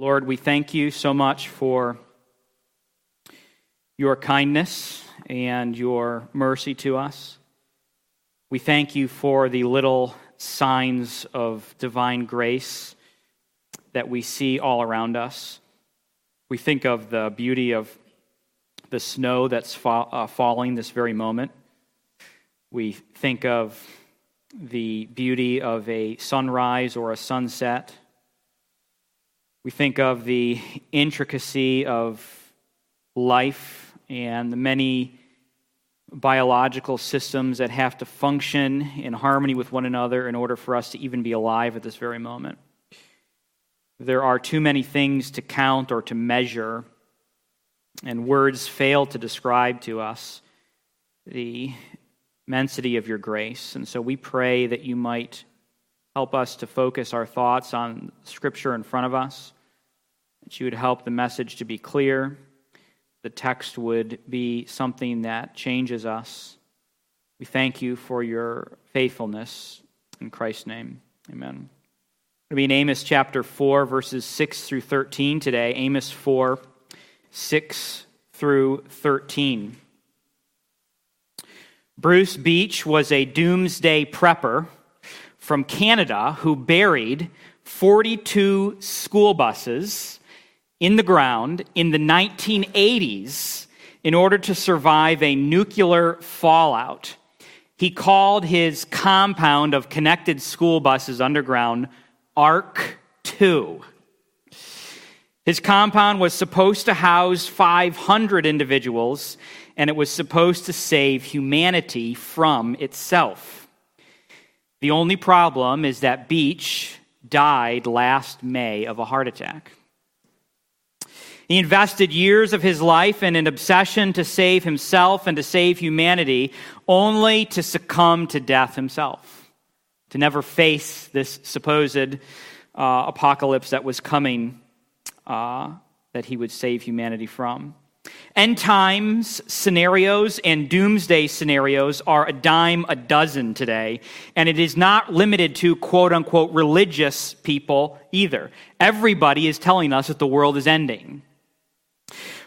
Lord, we thank you so much for your kindness and your mercy to us. We thank you for the little signs of divine grace that we see all around us. We think of the beauty of the snow that's fa- uh, falling this very moment. We think of the beauty of a sunrise or a sunset. We think of the intricacy of life and the many biological systems that have to function in harmony with one another in order for us to even be alive at this very moment. There are too many things to count or to measure, and words fail to describe to us the immensity of your grace. And so we pray that you might help us to focus our thoughts on Scripture in front of us, that you would help the message to be clear, the text would be something that changes us. We thank you for your faithfulness. In Christ's name, amen. It'll be in Amos chapter 4, verses 6 through 13 today. Amos 4, 6 through 13. Bruce Beach was a doomsday prepper from Canada who buried 42 school buses in the ground in the 1980s in order to survive a nuclear fallout. He called his compound of connected school buses underground Ark 2. His compound was supposed to house 500 individuals and it was supposed to save humanity from itself. The only problem is that Beach died last May of a heart attack. He invested years of his life in an obsession to save himself and to save humanity, only to succumb to death himself, to never face this supposed uh, apocalypse that was coming uh, that he would save humanity from. End times scenarios and doomsday scenarios are a dime a dozen today, and it is not limited to quote unquote religious people either. Everybody is telling us that the world is ending.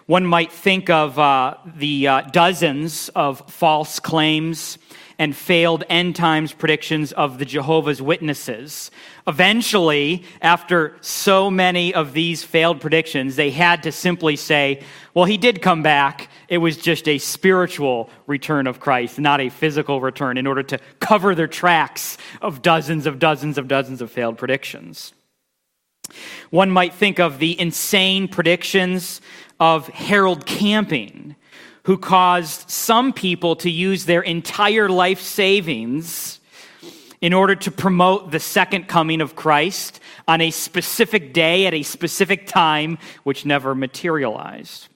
One might think of uh, the uh, dozens of false claims and failed end times predictions of the Jehovah's Witnesses. Eventually, after so many of these failed predictions, they had to simply say, well, he did come back. It was just a spiritual return of Christ, not a physical return, in order to cover their tracks of dozens of dozens of dozens of failed predictions. One might think of the insane predictions of Harold Camping who caused some people to use their entire life savings in order to promote the second coming of Christ on a specific day at a specific time, which never materialized.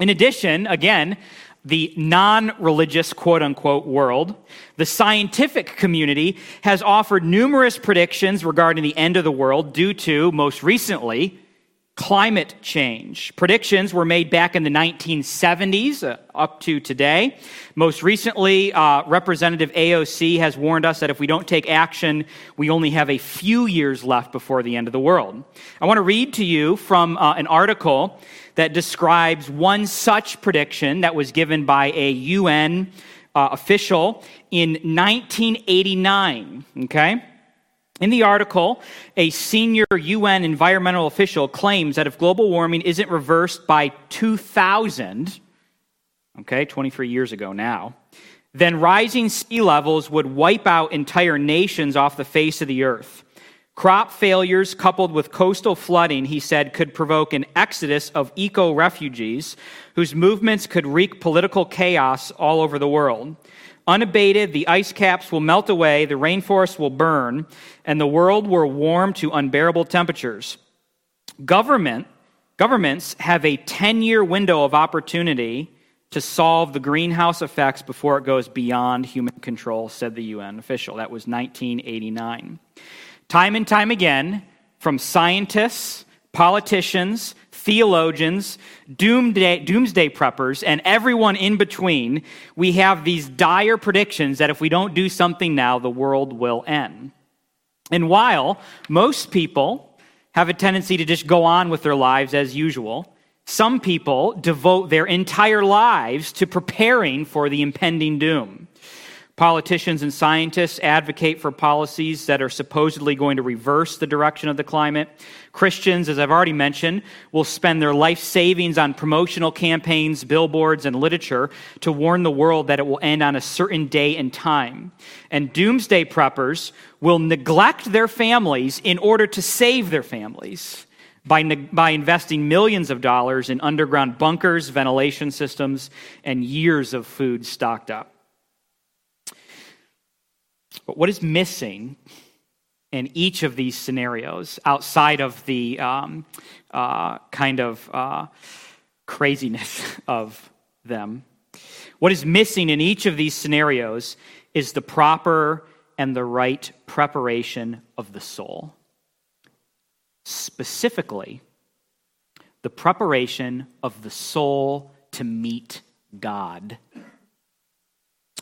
In addition, again, the non religious quote unquote world, the scientific community has offered numerous predictions regarding the end of the world due to, most recently, climate change. Predictions were made back in the 1970s uh, up to today. Most recently, uh, Representative AOC has warned us that if we don't take action, we only have a few years left before the end of the world. I want to read to you from uh, an article that describes one such prediction that was given by a UN uh, official in 1989. Okay? In the article, a senior UN environmental official claims that if global warming isn't reversed by 2000, okay, 23 years ago now, then rising sea levels would wipe out entire nations off the face of the earth. Crop failures coupled with coastal flooding, he said, could provoke an exodus of eco refugees whose movements could wreak political chaos all over the world. Unabated, the ice caps will melt away, the rainforests will burn, and the world will warm to unbearable temperatures. Government, governments have a 10 year window of opportunity to solve the greenhouse effects before it goes beyond human control, said the UN official. That was 1989. Time and time again, from scientists, politicians, theologians, doomsday, doomsday preppers, and everyone in between, we have these dire predictions that if we don't do something now, the world will end. And while most people have a tendency to just go on with their lives as usual. Some people devote their entire lives to preparing for the impending doom. Politicians and scientists advocate for policies that are supposedly going to reverse the direction of the climate. Christians, as I've already mentioned, will spend their life savings on promotional campaigns, billboards, and literature to warn the world that it will end on a certain day and time. And doomsday preppers will neglect their families in order to save their families by, by investing millions of dollars in underground bunkers, ventilation systems, and years of food stocked up. But what is missing in each of these scenarios, outside of the um, uh, kind of uh, craziness of them, what is missing in each of these scenarios is the proper and the right preparation of the soul. Specifically, the preparation of the soul to meet God.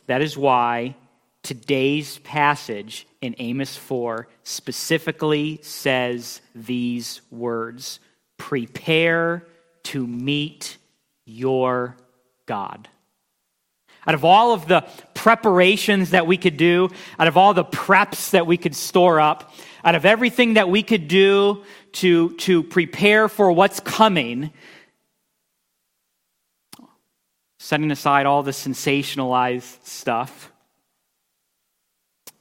That is why today's passage in Amos 4 specifically says these words Prepare to meet your God. Out of all of the preparations that we could do, out of all the preps that we could store up, out of everything that we could do to, to prepare for what's coming, setting aside all the sensationalized stuff,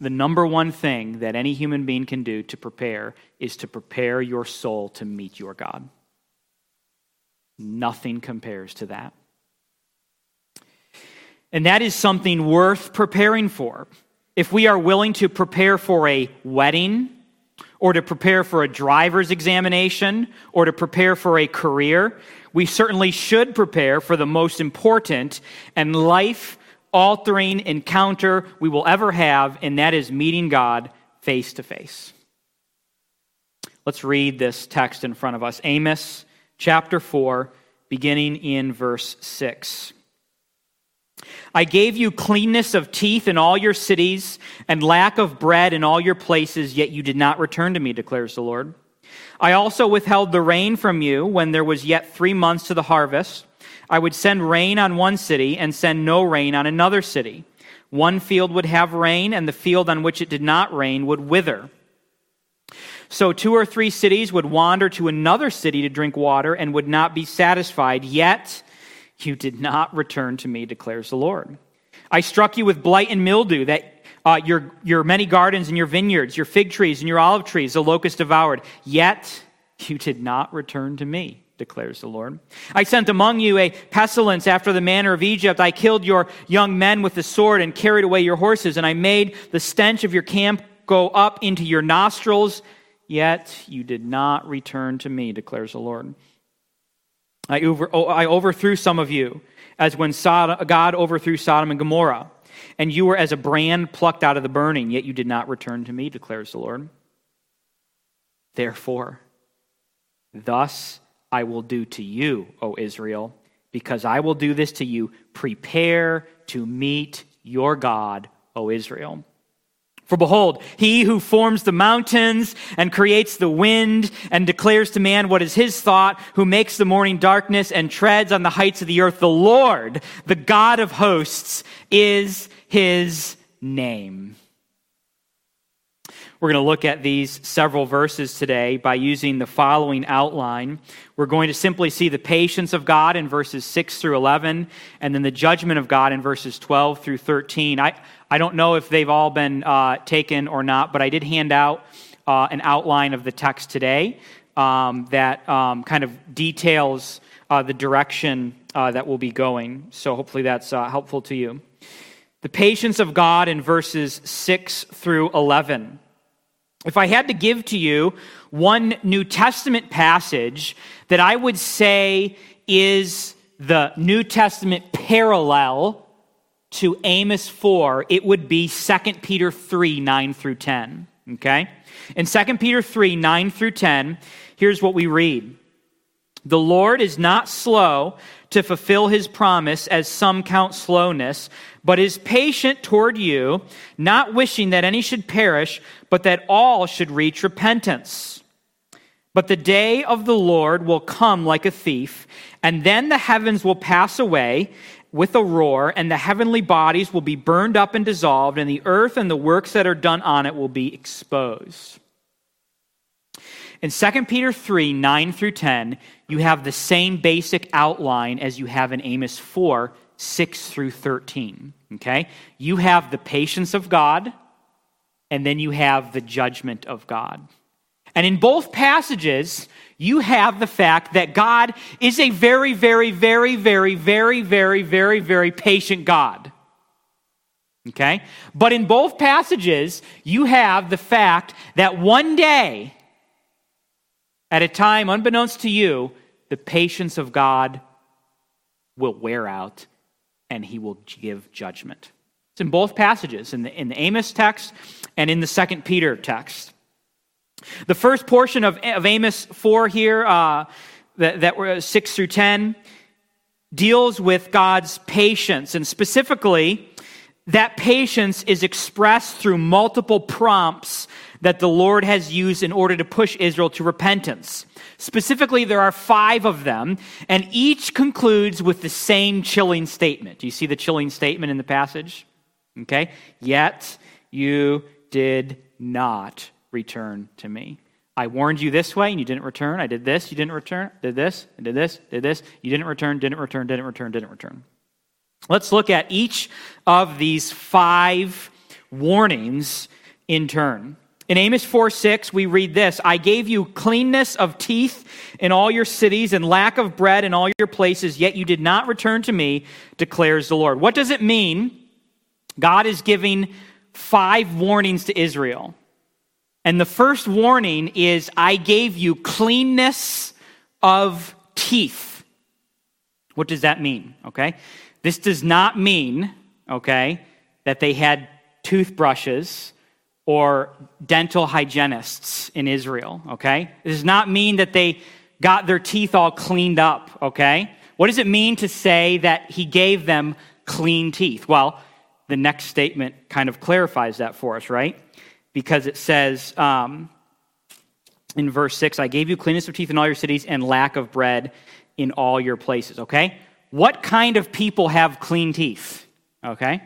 the number one thing that any human being can do to prepare is to prepare your soul to meet your God. Nothing compares to that. And that is something worth preparing for. If we are willing to prepare for a wedding, or to prepare for a driver's examination, or to prepare for a career, we certainly should prepare for the most important and life altering encounter we will ever have, and that is meeting God face to face. Let's read this text in front of us Amos chapter 4, beginning in verse 6. I gave you cleanness of teeth in all your cities and lack of bread in all your places, yet you did not return to me, declares the Lord. I also withheld the rain from you when there was yet three months to the harvest. I would send rain on one city and send no rain on another city. One field would have rain, and the field on which it did not rain would wither. So two or three cities would wander to another city to drink water and would not be satisfied, yet you did not return to me, declares the Lord. I struck you with blight and mildew, that uh, your, your many gardens and your vineyards, your fig trees and your olive trees, the locust devoured. Yet you did not return to me, declares the Lord. I sent among you a pestilence after the manner of Egypt. I killed your young men with the sword and carried away your horses, and I made the stench of your camp go up into your nostrils. Yet you did not return to me, declares the Lord. I, over, oh, I overthrew some of you, as when God overthrew Sodom and Gomorrah. And you were as a brand plucked out of the burning, yet you did not return to me, declares the Lord. Therefore, thus I will do to you, O Israel, because I will do this to you. Prepare to meet your God, O Israel. For behold, he who forms the mountains and creates the wind and declares to man what is his thought, who makes the morning darkness and treads on the heights of the earth, the Lord, the God of hosts, is his name. We're going to look at these several verses today by using the following outline. We're going to simply see the patience of God in verses 6 through 11, and then the judgment of God in verses 12 through 13. I, I don't know if they've all been uh, taken or not, but I did hand out uh, an outline of the text today um, that um, kind of details uh, the direction uh, that we'll be going. So hopefully that's uh, helpful to you. The patience of God in verses 6 through 11. If I had to give to you one New Testament passage that I would say is the New Testament parallel to Amos 4, it would be 2 Peter 3 9 through 10. Okay? In 2 Peter 3 9 through 10, here's what we read The Lord is not slow to fulfill his promise, as some count slowness, but is patient toward you, not wishing that any should perish, but that all should reach repentance. But the day of the Lord will come like a thief, and then the heavens will pass away with a roar, and the heavenly bodies will be burned up and dissolved, and the earth and the works that are done on it will be exposed. In 2 Peter 3 9 through 10, you have the same basic outline as you have in Amos 4 6 through 13. Okay? You have the patience of God, and then you have the judgment of God. And in both passages, you have the fact that God is a very, very, very, very, very, very, very, very patient God. Okay? But in both passages, you have the fact that one day, at a time unbeknownst to you, the patience of God will wear out and he will give judgment. It's in both passages, in the, in the Amos text and in the Second Peter text. The first portion of, of Amos 4 here, uh, that, that were 6 through 10, deals with God's patience, and specifically, that patience is expressed through multiple prompts that the Lord has used in order to push Israel to repentance. Specifically, there are five of them, and each concludes with the same chilling statement. Do you see the chilling statement in the passage? Okay. Yet you did not return to me. I warned you this way and you didn't return. I did this, you didn't return. Did this, did this, did this. You didn't return, didn't return, didn't return, didn't return. Let's look at each of these five warnings in turn. In Amos 4 6, we read this I gave you cleanness of teeth in all your cities and lack of bread in all your places, yet you did not return to me, declares the Lord. What does it mean? God is giving five warnings to Israel. And the first warning is I gave you cleanness of teeth. What does that mean? Okay. This does not mean, okay, that they had toothbrushes or dental hygienists in Israel, okay? It does not mean that they got their teeth all cleaned up, okay? What does it mean to say that he gave them clean teeth? Well, the next statement kind of clarifies that for us, right? because it says um, in verse 6 I gave you cleanness of teeth in all your cities and lack of bread in all your places. Okay? What kind of people have clean teeth? Okay?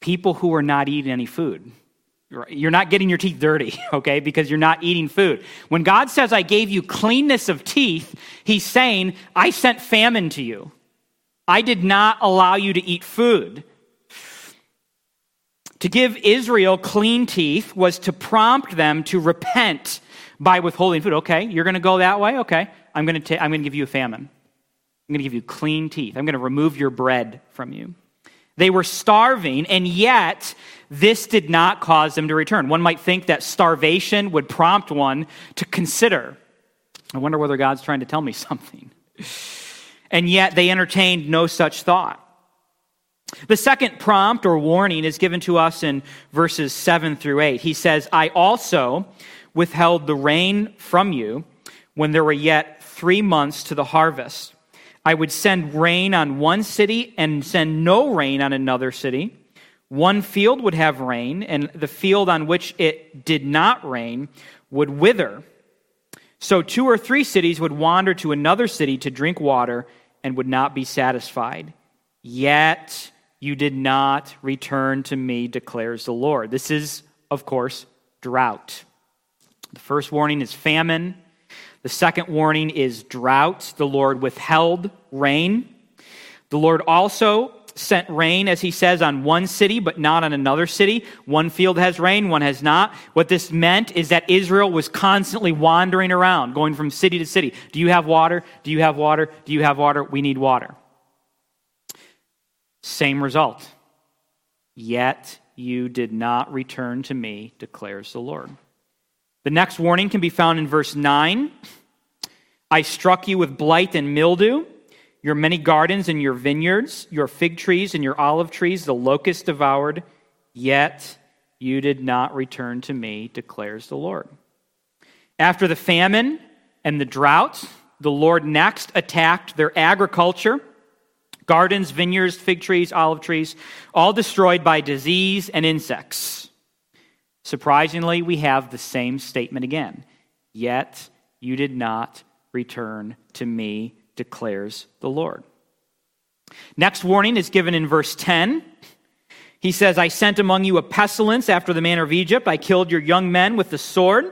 People who are not eating any food. You're not getting your teeth dirty, okay, because you're not eating food. When God says, I gave you cleanness of teeth, He's saying, I sent famine to you. I did not allow you to eat food. To give Israel clean teeth was to prompt them to repent by withholding food. Okay, you're going to go that way? Okay, I'm going to, ta- I'm going to give you a famine. I'm going to give you clean teeth. I'm going to remove your bread from you. They were starving, and yet this did not cause them to return. One might think that starvation would prompt one to consider. I wonder whether God's trying to tell me something. And yet they entertained no such thought. The second prompt or warning is given to us in verses 7 through 8. He says, I also withheld the rain from you when there were yet three months to the harvest. I would send rain on one city and send no rain on another city. One field would have rain, and the field on which it did not rain would wither. So two or three cities would wander to another city to drink water and would not be satisfied. Yet you did not return to me, declares the Lord. This is, of course, drought. The first warning is famine. The second warning is drought. The Lord withheld rain. The Lord also sent rain, as he says, on one city, but not on another city. One field has rain, one has not. What this meant is that Israel was constantly wandering around, going from city to city. Do you have water? Do you have water? Do you have water? We need water. Same result. Yet you did not return to me, declares the Lord. The next warning can be found in verse 9. I struck you with blight and mildew, your many gardens and your vineyards, your fig trees and your olive trees, the locust devoured, yet you did not return to me, declares the Lord. After the famine and the drought, the Lord next attacked their agriculture gardens, vineyards, fig trees, olive trees, all destroyed by disease and insects. Surprisingly, we have the same statement again. yet you did not return to me, declares the Lord. Next warning is given in verse 10. He says, I sent among you a pestilence after the manner of Egypt. I killed your young men with the sword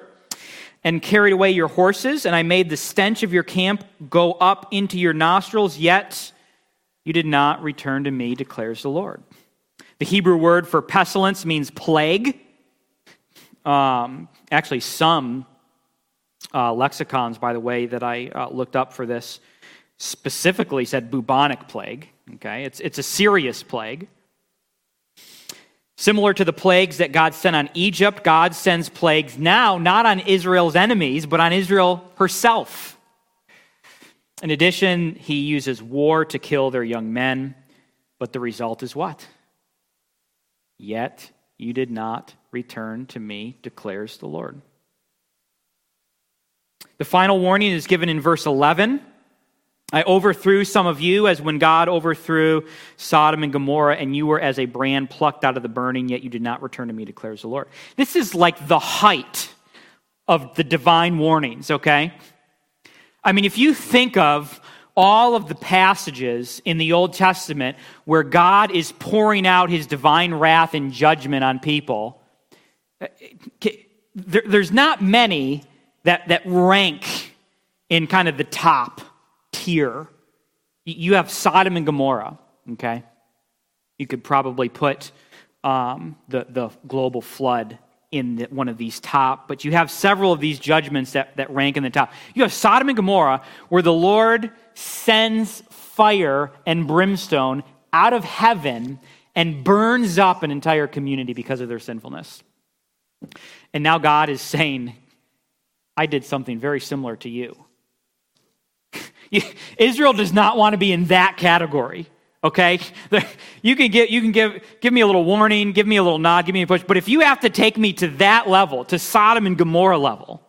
and carried away your horses, and I made the stench of your camp go up into your nostrils, yet you did not return to me, declares the Lord. The Hebrew word for pestilence means plague. Um, actually, some uh, lexicons, by the way, that I uh, looked up for this specifically said bubonic plague. Okay, it's, it's a serious plague. Similar to the plagues that God sent on Egypt, God sends plagues now not on Israel's enemies, but on Israel herself. In addition, he uses war to kill their young men, but the result is what? Yet you did not return to me, declares the Lord. The final warning is given in verse 11. I overthrew some of you as when God overthrew Sodom and Gomorrah, and you were as a brand plucked out of the burning, yet you did not return to me, declares the Lord. This is like the height of the divine warnings, okay? I mean, if you think of all of the passages in the Old Testament where God is pouring out his divine wrath and judgment on people, there's not many that, that rank in kind of the top tier. You have Sodom and Gomorrah, okay? You could probably put um, the, the global flood in the, one of these top, but you have several of these judgments that, that rank in the top. You have Sodom and Gomorrah, where the Lord sends fire and brimstone out of heaven and burns up an entire community because of their sinfulness. And now God is saying, I did something very similar to you. Israel does not want to be in that category. Okay? You can, get, you can give, give me a little warning, give me a little nod, give me a push. But if you have to take me to that level, to Sodom and Gomorrah level,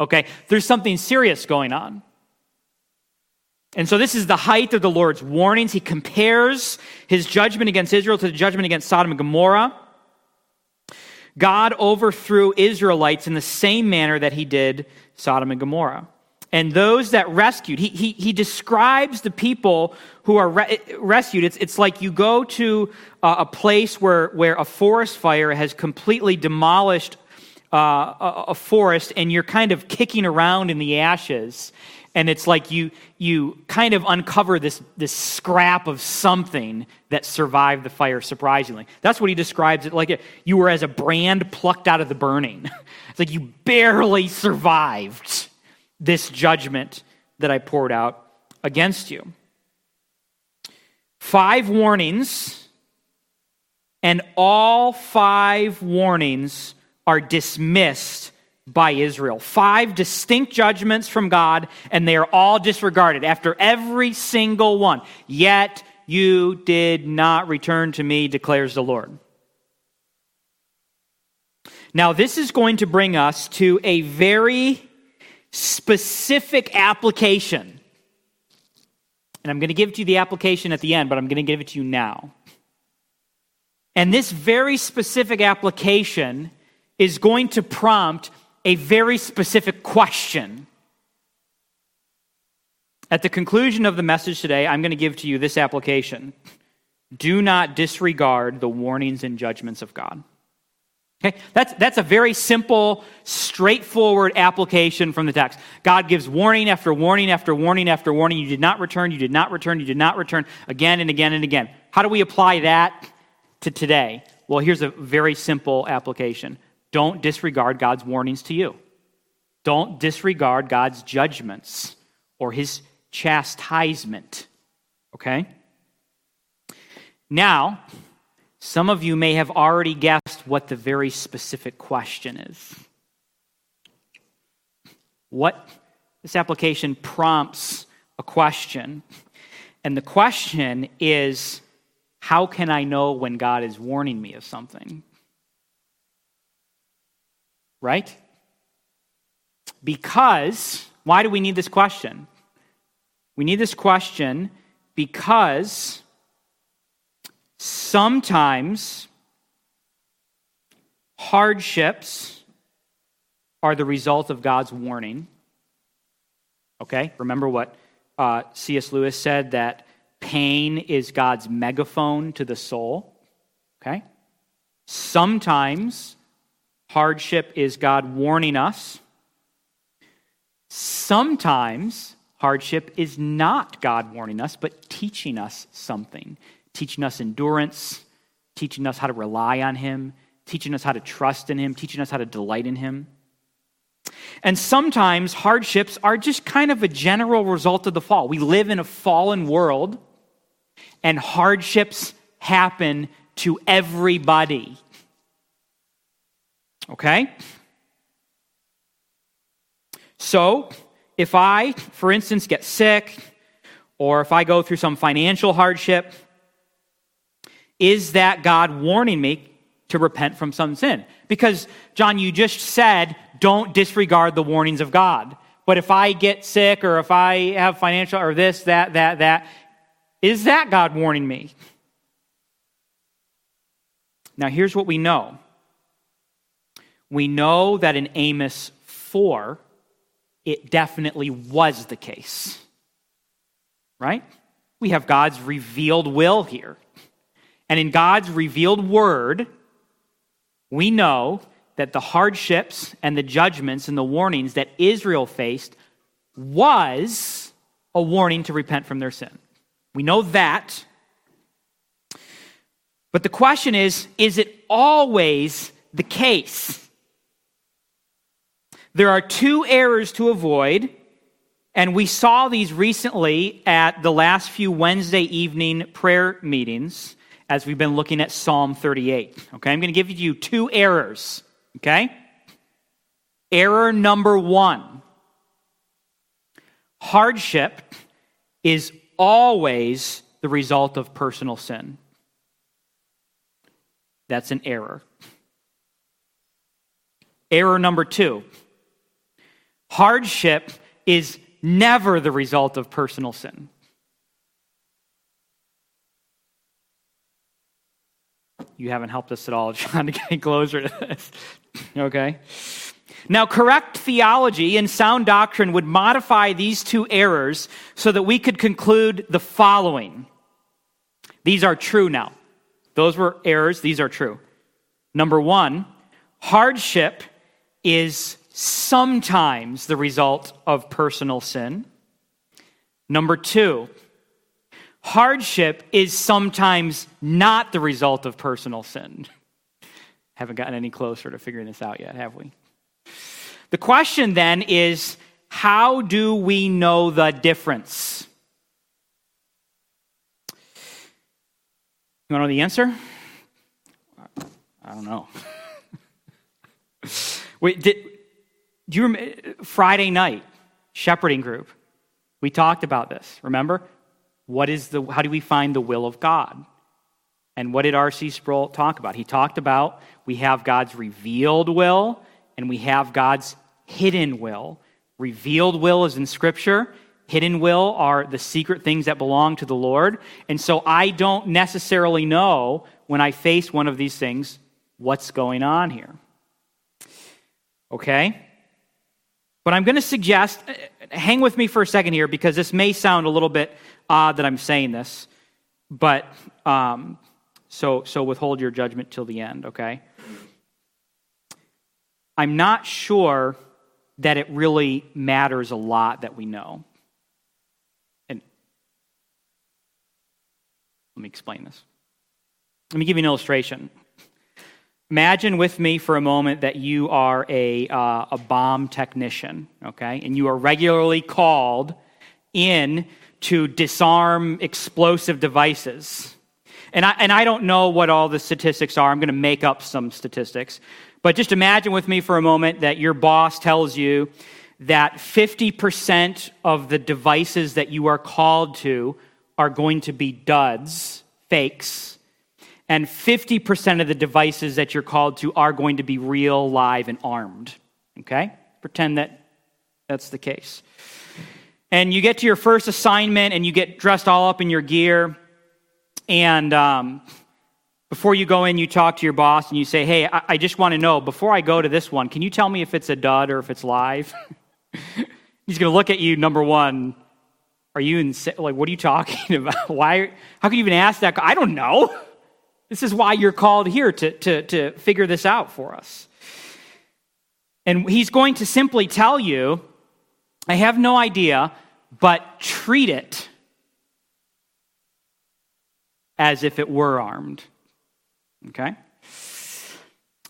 okay, there's something serious going on. And so this is the height of the Lord's warnings. He compares his judgment against Israel to the judgment against Sodom and Gomorrah. God overthrew Israelites in the same manner that he did Sodom and Gomorrah and those that rescued. He, he, he describes the people who are re- rescued. It's, it's like you go to a place where, where a forest fire has completely demolished uh, a, a forest, and you're kind of kicking around in the ashes. And it's like you, you kind of uncover this, this scrap of something that survived the fire, surprisingly. That's what he describes it like. You were as a brand plucked out of the burning. It's like you barely survived this judgment that I poured out against you. Five warnings, and all five warnings are dismissed by Israel. Five distinct judgments from God, and they are all disregarded after every single one. Yet you did not return to me, declares the Lord. Now, this is going to bring us to a very specific application. And I'm going to give to you the application at the end, but I'm going to give it to you now. And this very specific application is going to prompt a very specific question. At the conclusion of the message today, I'm going to give to you this application Do not disregard the warnings and judgments of God. Okay? That's, that's a very simple, straightforward application from the text. God gives warning after warning after warning after warning. You did not return, you did not return, you did not return, again and again and again. How do we apply that to today? Well, here's a very simple application don't disregard God's warnings to you, don't disregard God's judgments or his chastisement. Okay? Now, some of you may have already guessed what the very specific question is. What this application prompts a question. And the question is how can I know when God is warning me of something? Right? Because, why do we need this question? We need this question because Sometimes hardships are the result of God's warning. Okay? Remember what uh, C.S. Lewis said that pain is God's megaphone to the soul. Okay? Sometimes hardship is God warning us. Sometimes hardship is not God warning us, but teaching us something, teaching us endurance, teaching us how to rely on Him, teaching us how to trust in Him, teaching us how to delight in Him. And sometimes hardships are just kind of a general result of the fall. We live in a fallen world, and hardships happen to everybody. Okay? So, if I, for instance, get sick, or if I go through some financial hardship, is that God warning me to repent from some sin? Because, John, you just said, don't disregard the warnings of God. But if I get sick or if I have financial or this, that, that, that, is that God warning me? Now, here's what we know we know that in Amos 4, it definitely was the case. Right? We have God's revealed will here. And in God's revealed word, we know that the hardships and the judgments and the warnings that Israel faced was a warning to repent from their sin. We know that. But the question is is it always the case? There are two errors to avoid, and we saw these recently at the last few Wednesday evening prayer meetings as we've been looking at Psalm 38. Okay, I'm going to give you two errors. Okay? Error number one hardship is always the result of personal sin. That's an error. Error number two hardship is never the result of personal sin. You haven't helped us at all, John, to get closer to this. okay? Now, correct theology and sound doctrine would modify these two errors so that we could conclude the following. These are true now. Those were errors, these are true. Number one, hardship is sometimes the result of personal sin. Number two, hardship is sometimes not the result of personal sin. Haven't gotten any closer to figuring this out yet, have we? The question then is how do we know the difference? You want to know the answer? I don't know. Wait, did, do you remember Friday night shepherding group? We talked about this. Remember, what is the? How do we find the will of God? And what did R.C. Sproul talk about? He talked about we have God's revealed will and we have God's hidden will. Revealed will is in Scripture, hidden will are the secret things that belong to the Lord. And so I don't necessarily know when I face one of these things what's going on here. Okay? But I'm going to suggest, hang with me for a second here because this may sound a little bit odd that I'm saying this, but um, so, so withhold your judgment till the end, okay? I'm not sure that it really matters a lot that we know. And let me explain this. Let me give you an illustration. Imagine with me for a moment that you are a, uh, a bomb technician, okay? And you are regularly called in to disarm explosive devices and I, and I don't know what all the statistics are. I'm going to make up some statistics. But just imagine with me for a moment that your boss tells you that 50% of the devices that you are called to are going to be duds, fakes, and 50% of the devices that you're called to are going to be real, live, and armed. Okay? Pretend that that's the case. And you get to your first assignment and you get dressed all up in your gear and um, before you go in, you talk to your boss and you say, Hey, I, I just want to know, before I go to this one, can you tell me if it's a dud or if it's live? He's going to look at you, number one, are you in, like, what are you talking about? Why, how can you even ask that? I don't know. This is why you're called here to, to, to figure this out for us. And he's going to simply tell you, I have no idea, but treat it as if it were armed. Okay?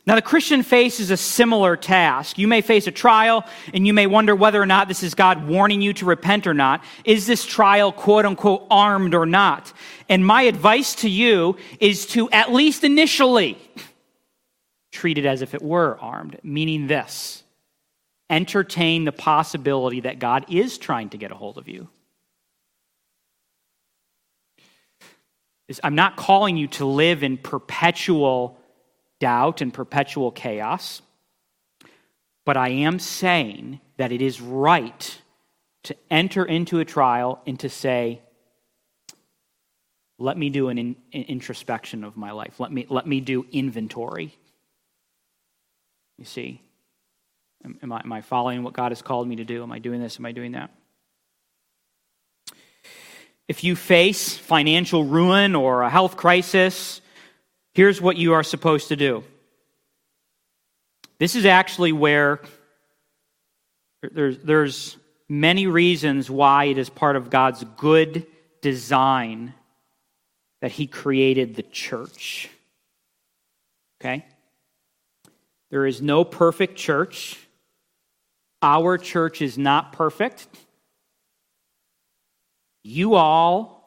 Now, the Christian faces a similar task. You may face a trial and you may wonder whether or not this is God warning you to repent or not. Is this trial, quote unquote, armed or not? And my advice to you is to, at least initially, treat it as if it were armed, meaning this entertain the possibility that God is trying to get a hold of you. I'm not calling you to live in perpetual doubt and perpetual chaos. But I am saying that it is right to enter into a trial and to say, let me do an, in, an introspection of my life. Let me, let me do inventory. You see, am, am, I, am I following what God has called me to do? Am I doing this? Am I doing that? If you face financial ruin or a health crisis, Here's what you are supposed to do. This is actually where there's, there's many reasons why it is part of God's good design that He created the church. Okay? There is no perfect church. Our church is not perfect. You all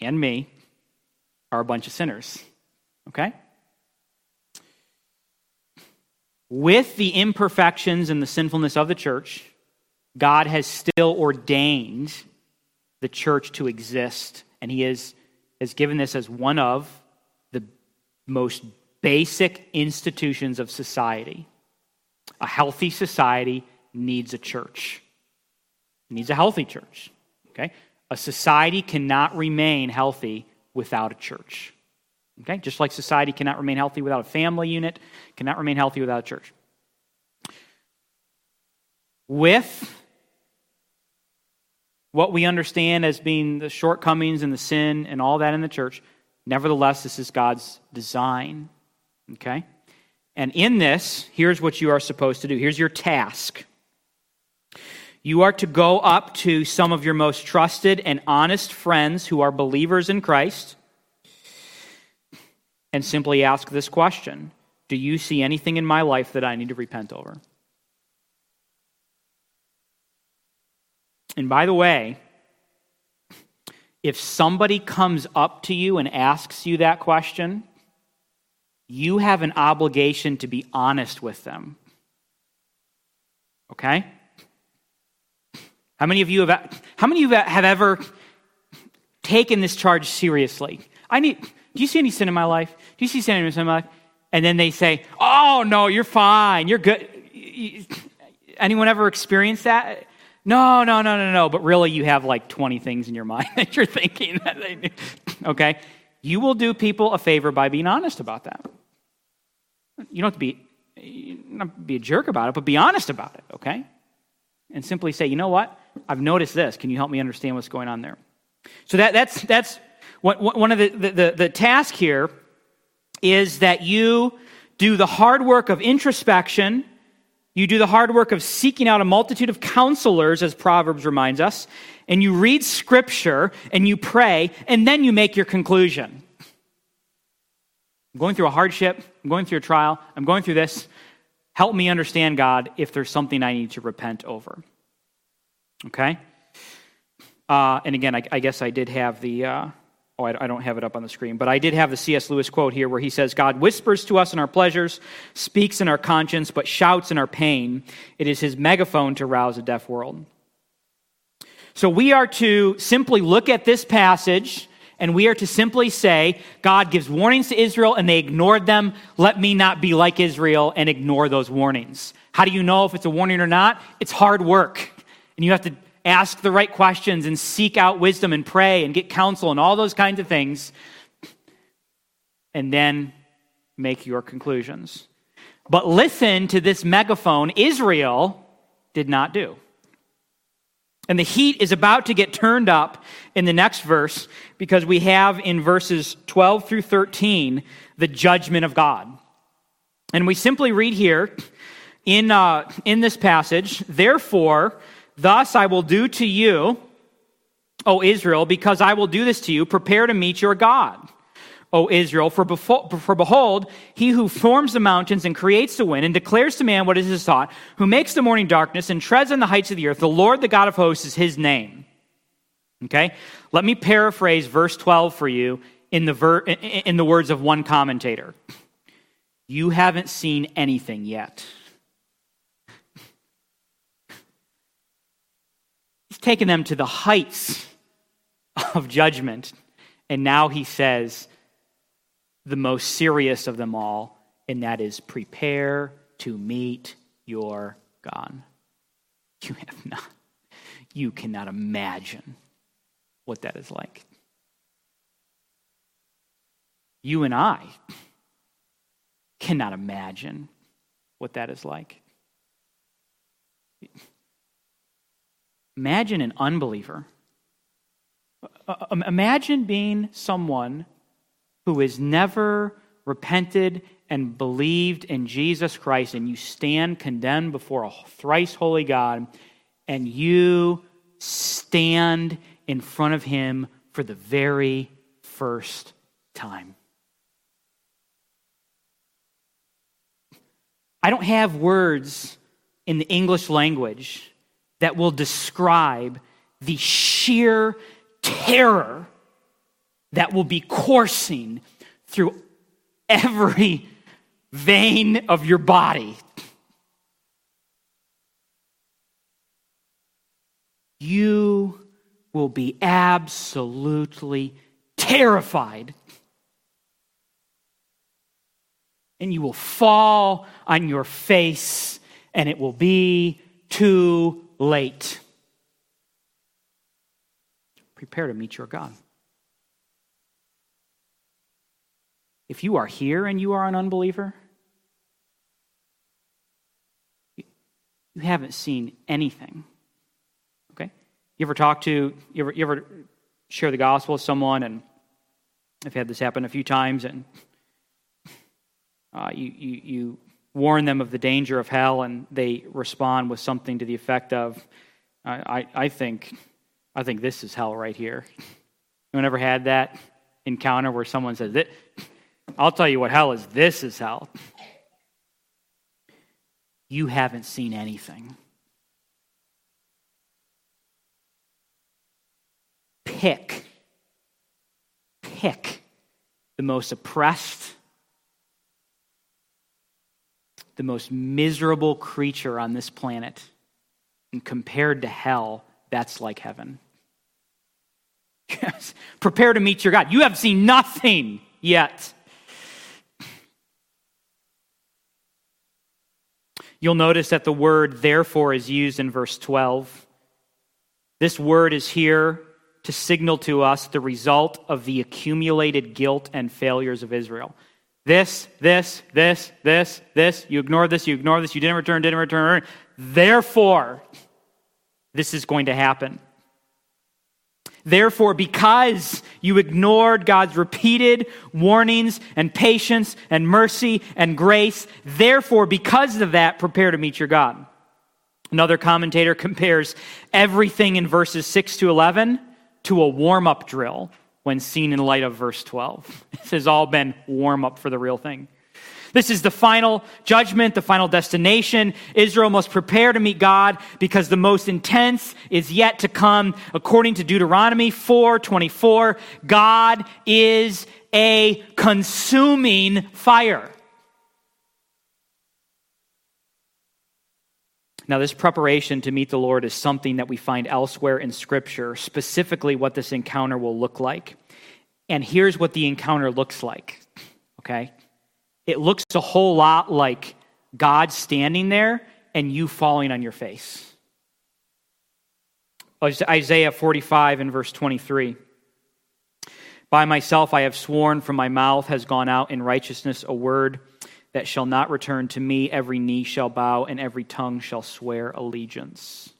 and me are a bunch of sinners. Okay? With the imperfections and the sinfulness of the church, God has still ordained the church to exist, and He has, has given this as one of the most basic institutions of society. A healthy society needs a church, it needs a healthy church. Okay? A society cannot remain healthy without a church. Okay? Just like society cannot remain healthy without a family unit, cannot remain healthy without a church. With what we understand as being the shortcomings and the sin and all that in the church, nevertheless, this is God's design. Okay? And in this, here's what you are supposed to do. Here's your task. You are to go up to some of your most trusted and honest friends who are believers in Christ and simply ask this question Do you see anything in my life that I need to repent over? And by the way, if somebody comes up to you and asks you that question, you have an obligation to be honest with them. Okay? How many of you have how many of you have ever taken this charge seriously? I need do you see any sin in my life? Do you see sin in my life? And then they say, Oh, no, you're fine. You're good. Anyone ever experienced that? No, no, no, no, no. But really, you have like 20 things in your mind that you're thinking that they. Okay? You will do people a favor by being honest about that. You don't have to be, not be a jerk about it, but be honest about it, okay? And simply say, you know what? I've noticed this. Can you help me understand what's going on there? So that, that's, that's one of the, the, the task here is that you do the hard work of introspection. You do the hard work of seeking out a multitude of counselors, as Proverbs reminds us, and you read scripture and you pray, and then you make your conclusion. I'm going through a hardship, I'm going through a trial, I'm going through this. Help me understand, God, if there's something I need to repent over. Okay? Uh, and again, I, I, guess I did have the. Uh, Oh, I don't have it up on the screen, but I did have the C.S. Lewis quote here where he says, God whispers to us in our pleasures, speaks in our conscience, but shouts in our pain. It is his megaphone to rouse a deaf world. So we are to simply look at this passage and we are to simply say, God gives warnings to Israel and they ignored them. Let me not be like Israel and ignore those warnings. How do you know if it's a warning or not? It's hard work. And you have to ask the right questions and seek out wisdom and pray and get counsel and all those kinds of things. and then make your conclusions. But listen to this megaphone Israel did not do. And the heat is about to get turned up in the next verse because we have in verses 12 through 13 the judgment of God. And we simply read here in, uh, in this passage, therefore, thus I will do to you, O Israel, because I will do this to you, prepare to meet your God. O Israel, for, befo- for behold, he who forms the mountains and creates the wind and declares to man what is his thought, who makes the morning darkness and treads on the heights of the earth, the Lord, the God of hosts, is his name. Okay? Let me paraphrase verse 12 for you in the, ver- in the words of one commentator. You haven't seen anything yet. He's taken them to the heights of judgment. And now he says, the most serious of them all, and that is prepare to meet your God. You have not, you cannot imagine what that is like. You and I cannot imagine what that is like. Imagine an unbeliever. Imagine being someone who has never repented and believed in Jesus Christ, and you stand condemned before a thrice holy God, and you stand in front of Him for the very first time. I don't have words in the English language that will describe the sheer terror that will be coursing through every vein of your body. You will be absolutely terrified. And you will fall on your face, and it will be too late. Prepare to meet your God. If you are here and you are an unbeliever, you haven't seen anything. Okay? You ever talk to, you ever, you ever share the gospel with someone, and I've had this happen a few times, and uh, you, you, you warn them of the danger of hell, and they respond with something to the effect of, I, I, I think, I think this is hell right here. Anyone ever had that encounter where someone says, I'll tell you what hell is. This is hell. You haven't seen anything. Pick, pick the most oppressed, the most miserable creature on this planet. And compared to hell, that's like heaven. Yes. Prepare to meet your God. You have seen nothing yet. You'll notice that the word therefore is used in verse 12. This word is here to signal to us the result of the accumulated guilt and failures of Israel. This, this, this, this, this, you ignored this, you ignored this, you didn't return, didn't return. Therefore, this is going to happen. Therefore, because you ignored God's repeated warnings and patience and mercy and grace, therefore, because of that, prepare to meet your God. Another commentator compares everything in verses 6 to 11 to a warm up drill when seen in light of verse 12. This has all been warm up for the real thing. This is the final judgment, the final destination. Israel must prepare to meet God because the most intense is yet to come. According to Deuteronomy 4:24, God is a consuming fire. Now, this preparation to meet the Lord is something that we find elsewhere in Scripture, specifically what this encounter will look like. And here's what the encounter looks like, okay? it looks a whole lot like God standing there and you falling on your face. Isaiah 45 and verse 23. By myself I have sworn, from my mouth has gone out in righteousness a word that shall not return to me. Every knee shall bow, and every tongue shall swear allegiance.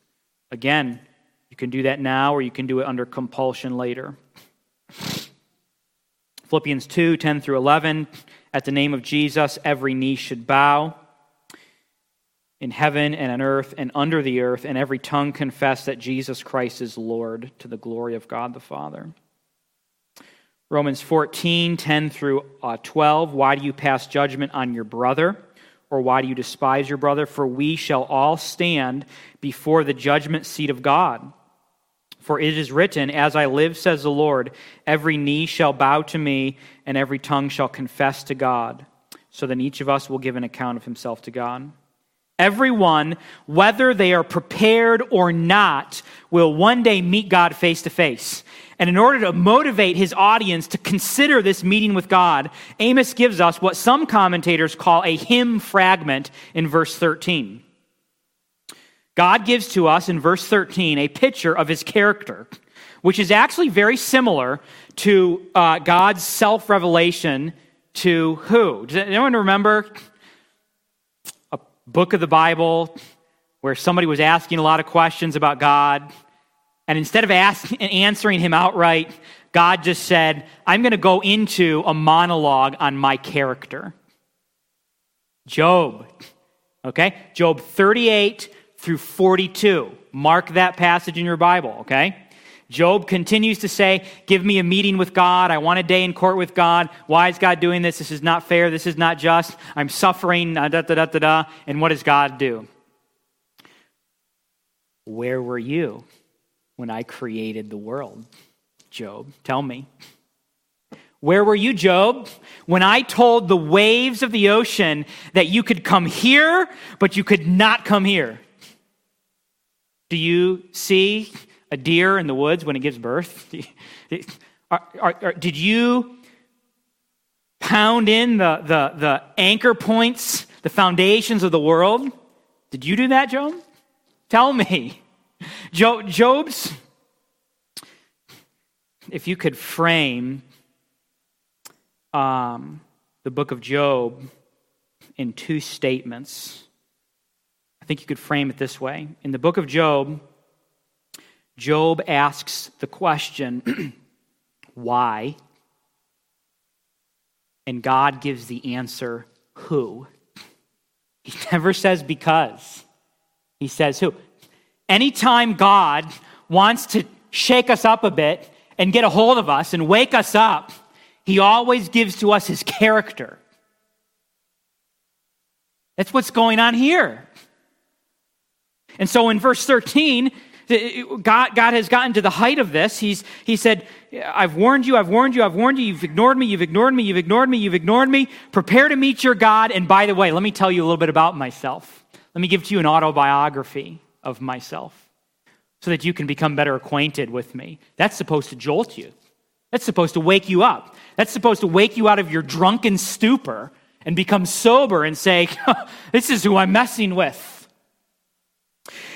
Again, you can do that now, or you can do it under compulsion later. Philippians 2 10 through 11. At the name of Jesus, every knee should bow in heaven and on earth and under the earth, and every tongue confess that Jesus Christ is Lord to the glory of God the Father. Romans 14, 10 through uh, 12. Why do you pass judgment on your brother? Or why do you despise your brother? For we shall all stand before the judgment seat of God. For it is written, As I live, says the Lord, every knee shall bow to me, and every tongue shall confess to God. So then each of us will give an account of himself to God. Everyone, whether they are prepared or not, will one day meet God face to face. And in order to motivate his audience to consider this meeting with God, Amos gives us what some commentators call a hymn fragment in verse 13. God gives to us in verse 13 a picture of his character, which is actually very similar to uh, God's self revelation to who? Does anyone remember a book of the Bible where somebody was asking a lot of questions about God. And instead of asking, and answering him outright, God just said, I'm going to go into a monologue on my character. Job. Okay? Job 38 through 42. Mark that passage in your Bible, okay? Job continues to say, Give me a meeting with God. I want a day in court with God. Why is God doing this? This is not fair. This is not just. I'm suffering. Da, da, da, da, da. And what does God do? Where were you when I created the world? Job, tell me. Where were you, Job, when I told the waves of the ocean that you could come here, but you could not come here? Do you see a deer in the woods when it gives birth? Are, are, are, did you pound in the, the, the anchor points, the foundations of the world? Did you do that, Job? Tell me. Job, Job's, if you could frame um, the book of Job in two statements, I think you could frame it this way. In the book of Job, Job asks the question, why? And God gives the answer, who? He never says because. He says who. Anytime God wants to shake us up a bit and get a hold of us and wake us up, he always gives to us his character. That's what's going on here. And so in verse 13, God, God has gotten to the height of this. He's, he said, I've warned you, I've warned you, I've warned you. You've ignored me, you've ignored me, you've ignored me, you've ignored me. Prepare to meet your God. And by the way, let me tell you a little bit about myself. Let me give to you an autobiography of myself so that you can become better acquainted with me. That's supposed to jolt you. That's supposed to wake you up. That's supposed to wake you out of your drunken stupor and become sober and say, This is who I'm messing with.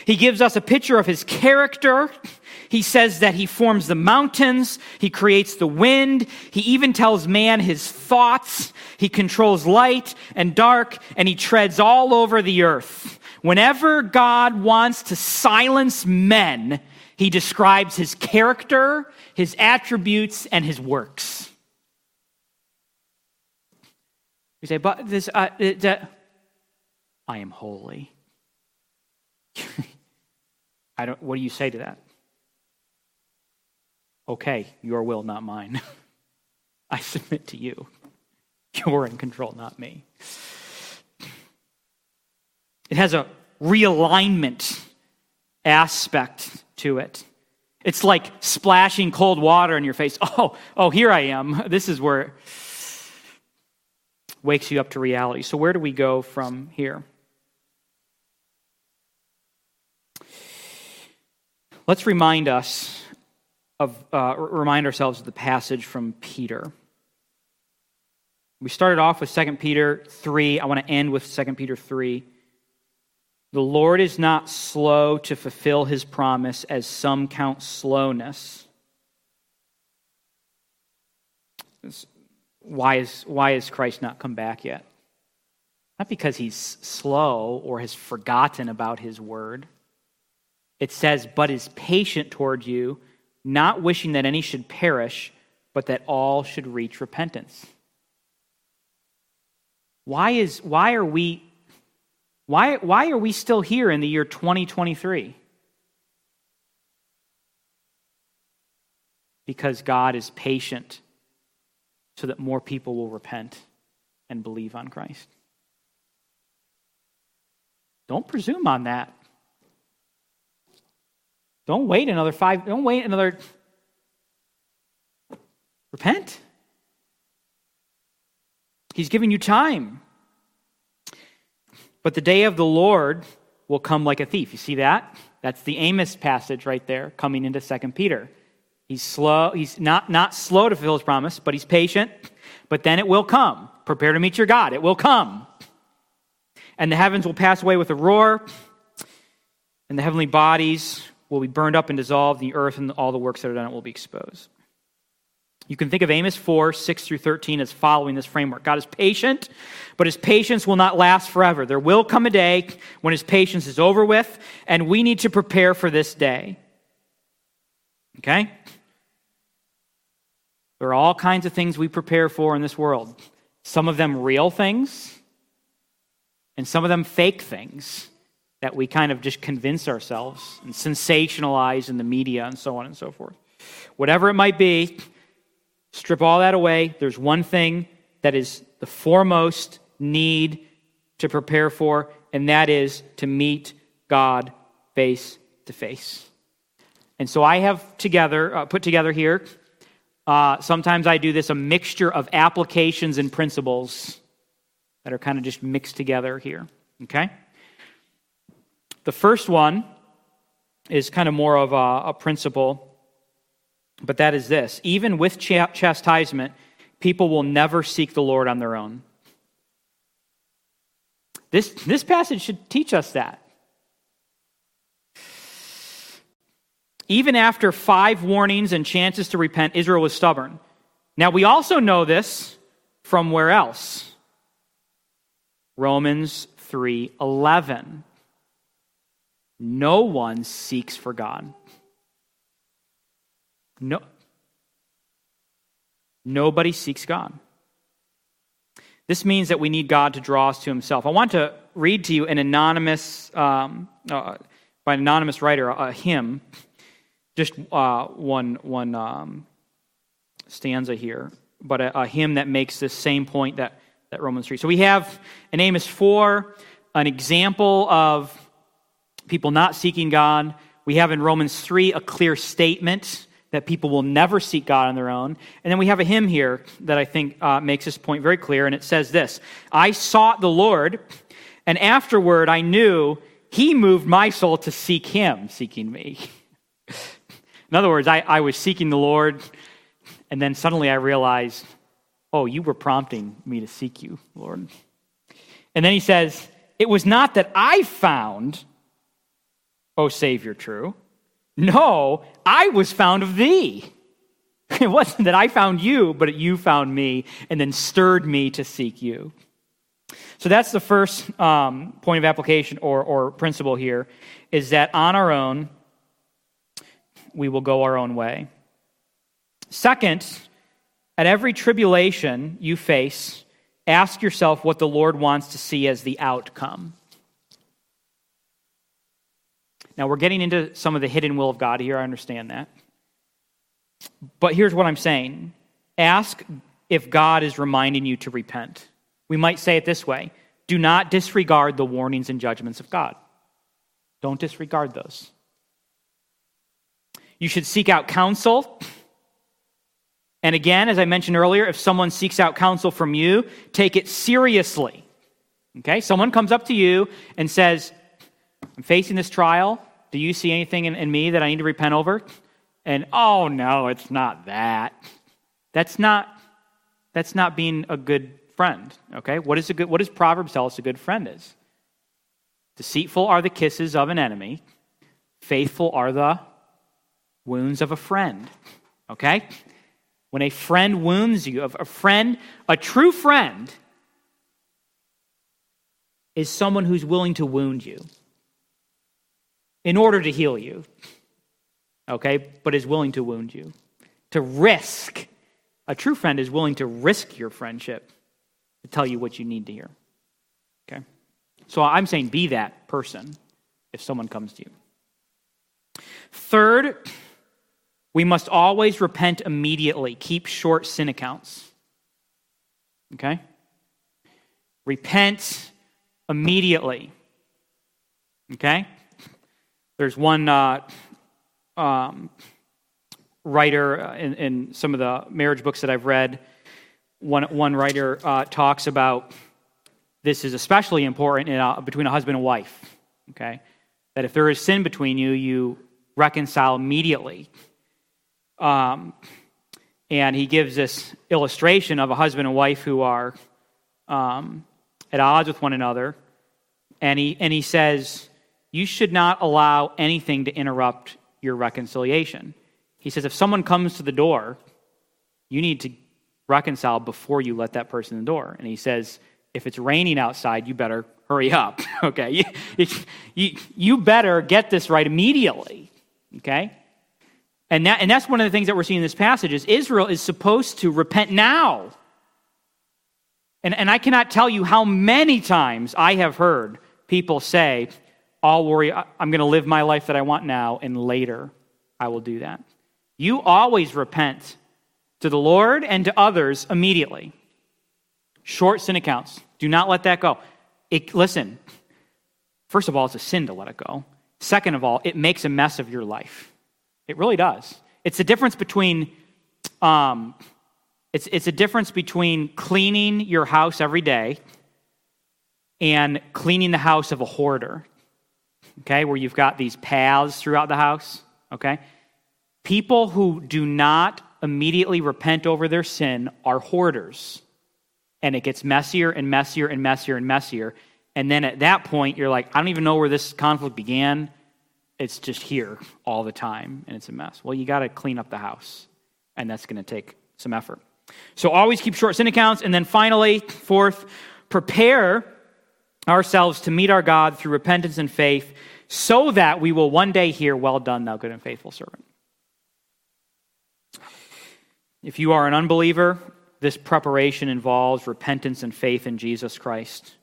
He gives us a picture of his character. He says that he forms the mountains, he creates the wind, he even tells man his thoughts, he controls light and dark, and he treads all over the earth. Whenever God wants to silence men, he describes his character, his attributes, and his works. You say, but this, uh, that, I am holy. I don't, what do you say to that? Okay, your will, not mine. I submit to you. You're in control, not me. It has a realignment aspect to it. It's like splashing cold water in your face. Oh, oh, here I am. This is where it wakes you up to reality. So, where do we go from here? Let's remind us of uh, remind ourselves of the passage from Peter. We started off with 2 Peter 3. I want to end with 2 Peter 3. The Lord is not slow to fulfill his promise, as some count slowness, why is, why is Christ not come back yet? Not because he's slow or has forgotten about his word. It says, but is patient toward you, not wishing that any should perish, but that all should reach repentance. Why, is, why, are we, why, why are we still here in the year 2023? Because God is patient so that more people will repent and believe on Christ. Don't presume on that. Don't wait another five, don't wait another. Repent. He's giving you time. But the day of the Lord will come like a thief. You see that? That's the Amos passage right there coming into 2 Peter. He's slow, he's not, not slow to fulfill his promise, but he's patient. But then it will come. Prepare to meet your God. It will come. And the heavens will pass away with a roar, and the heavenly bodies will be burned up and dissolved, the earth and all the works that are done it will be exposed. You can think of Amos 4, 6 through 13 as following this framework. God is patient, but his patience will not last forever. There will come a day when his patience is over with, and we need to prepare for this day. Okay? There are all kinds of things we prepare for in this world. Some of them real things, and some of them fake things that we kind of just convince ourselves and sensationalize in the media and so on and so forth. Whatever it might be, strip all that away. There's one thing that is the foremost need to prepare for, and that is to meet God face to face. And so I have together uh, put together here uh, sometimes I do this a mixture of applications and principles that are kind of just mixed together here. Okay? The first one is kind of more of a, a principle, but that is this even with ch- chastisement, people will never seek the Lord on their own. This, this passage should teach us that. Even after five warnings and chances to repent, Israel was stubborn. Now, we also know this from where else? Romans 3:11. No one seeks for God. No Nobody seeks God. This means that we need God to draw us to Himself. I want to read to you an anonymous, um, uh, by an anonymous writer, a hymn just uh, one, one um, stanza here, but a, a, hymn that makes this same point that, that Romans 3. So we have in Amos 4 an example of people not seeking God. We have in Romans 3 a clear statement that people will never seek God on their own. And then we have a hymn here that I think uh, makes this point very clear, and it says this I sought the Lord, and afterward I knew he moved my soul to seek him, seeking me. In other words, I, I was seeking the Lord, and then suddenly I realized, oh, you were prompting me to seek you, Lord. And then he says, It was not that I found, O Savior, true. No, I was found of thee. It wasn't that I found you, but you found me and then stirred me to seek you. So that's the first um, point of application or, or principle here is that on our own, we will go our own way. Second, at every tribulation you face, ask yourself what the Lord wants to see as the outcome. Now, we're getting into some of the hidden will of God here. I understand that. But here's what I'm saying ask if God is reminding you to repent. We might say it this way do not disregard the warnings and judgments of God. Don't disregard those. You should seek out counsel. And again, as I mentioned earlier, if someone seeks out counsel from you, take it seriously. Okay? Someone comes up to you and says, I'm facing this trial. Do you see anything in, in me that I need to repent over? And oh no, it's not that. That's not that's not being a good friend. Okay? What is a good what does Proverbs tell us a good friend is? Deceitful are the kisses of an enemy, faithful are the wounds of a friend. Okay? When a friend wounds you, a friend, a true friend, is someone who's willing to wound you in order to heal you, okay, but is willing to wound you, to risk. A true friend is willing to risk your friendship to tell you what you need to hear. Okay? So I'm saying be that person if someone comes to you. Third, we must always repent immediately. Keep short sin accounts. Okay? Repent immediately. Okay? There's one uh, um, writer uh, in, in, some of the marriage books that I've read. One, one writer uh, talks about this is especially important a, between a husband and wife. Okay? That if there is sin between you, you reconcile immediately. Um, and he gives this illustration of a husband and wife who are um, at odds with one another. And he, and he says, you should not allow anything to interrupt your reconciliation. He says if someone comes to the door, you need to reconcile before you let that person in the door. And he says if it's raining outside, you better hurry up. okay? You, you, you better get this right immediately. Okay? And, that, and that's one of the things that we're seeing in this passage is Israel is supposed to repent now. And, and I cannot tell you how many times I have heard people say, I'll worry, I'm going to live my life that I want now, and later I will do that. You always repent to the Lord and to others immediately. Short sin accounts. Do not let that go. It, listen, first of all, it's a sin to let it go. Second of all, it makes a mess of your life. It really does. It's the difference between um, it's, it's a difference between cleaning your house every day and cleaning the house of a hoarder okay, where you've got these paths throughout the house, okay? People who do not immediately repent over their sin are hoarders. And it gets messier and messier and messier and messier. And then at that point, you're like, I don't even know where this conflict began. It's just here all the time, and it's a mess. Well, you got to clean up the house, and that's going to take some effort. So always keep short sin accounts. And then finally, fourth, prepare ourselves to meet our God through repentance and faith so that we will one day hear, Well done, thou good and faithful servant. If you are an unbeliever, this preparation involves repentance and faith in Jesus Christ.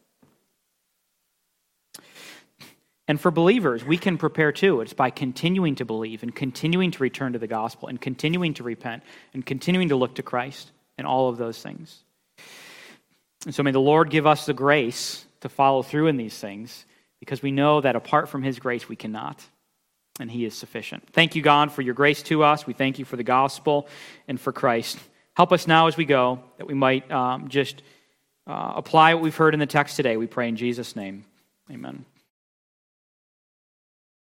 And for believers, we can prepare too. It's by continuing to believe and continuing to return to the gospel and continuing to repent and continuing to look to Christ and all of those things. And so may the Lord give us the grace to follow through in these things because we know that apart from His grace, we cannot. And He is sufficient. Thank you, God, for your grace to us. We thank you for the gospel and for Christ. Help us now as we go that we might um, just uh, apply what we've heard in the text today. We pray in Jesus' name. Amen.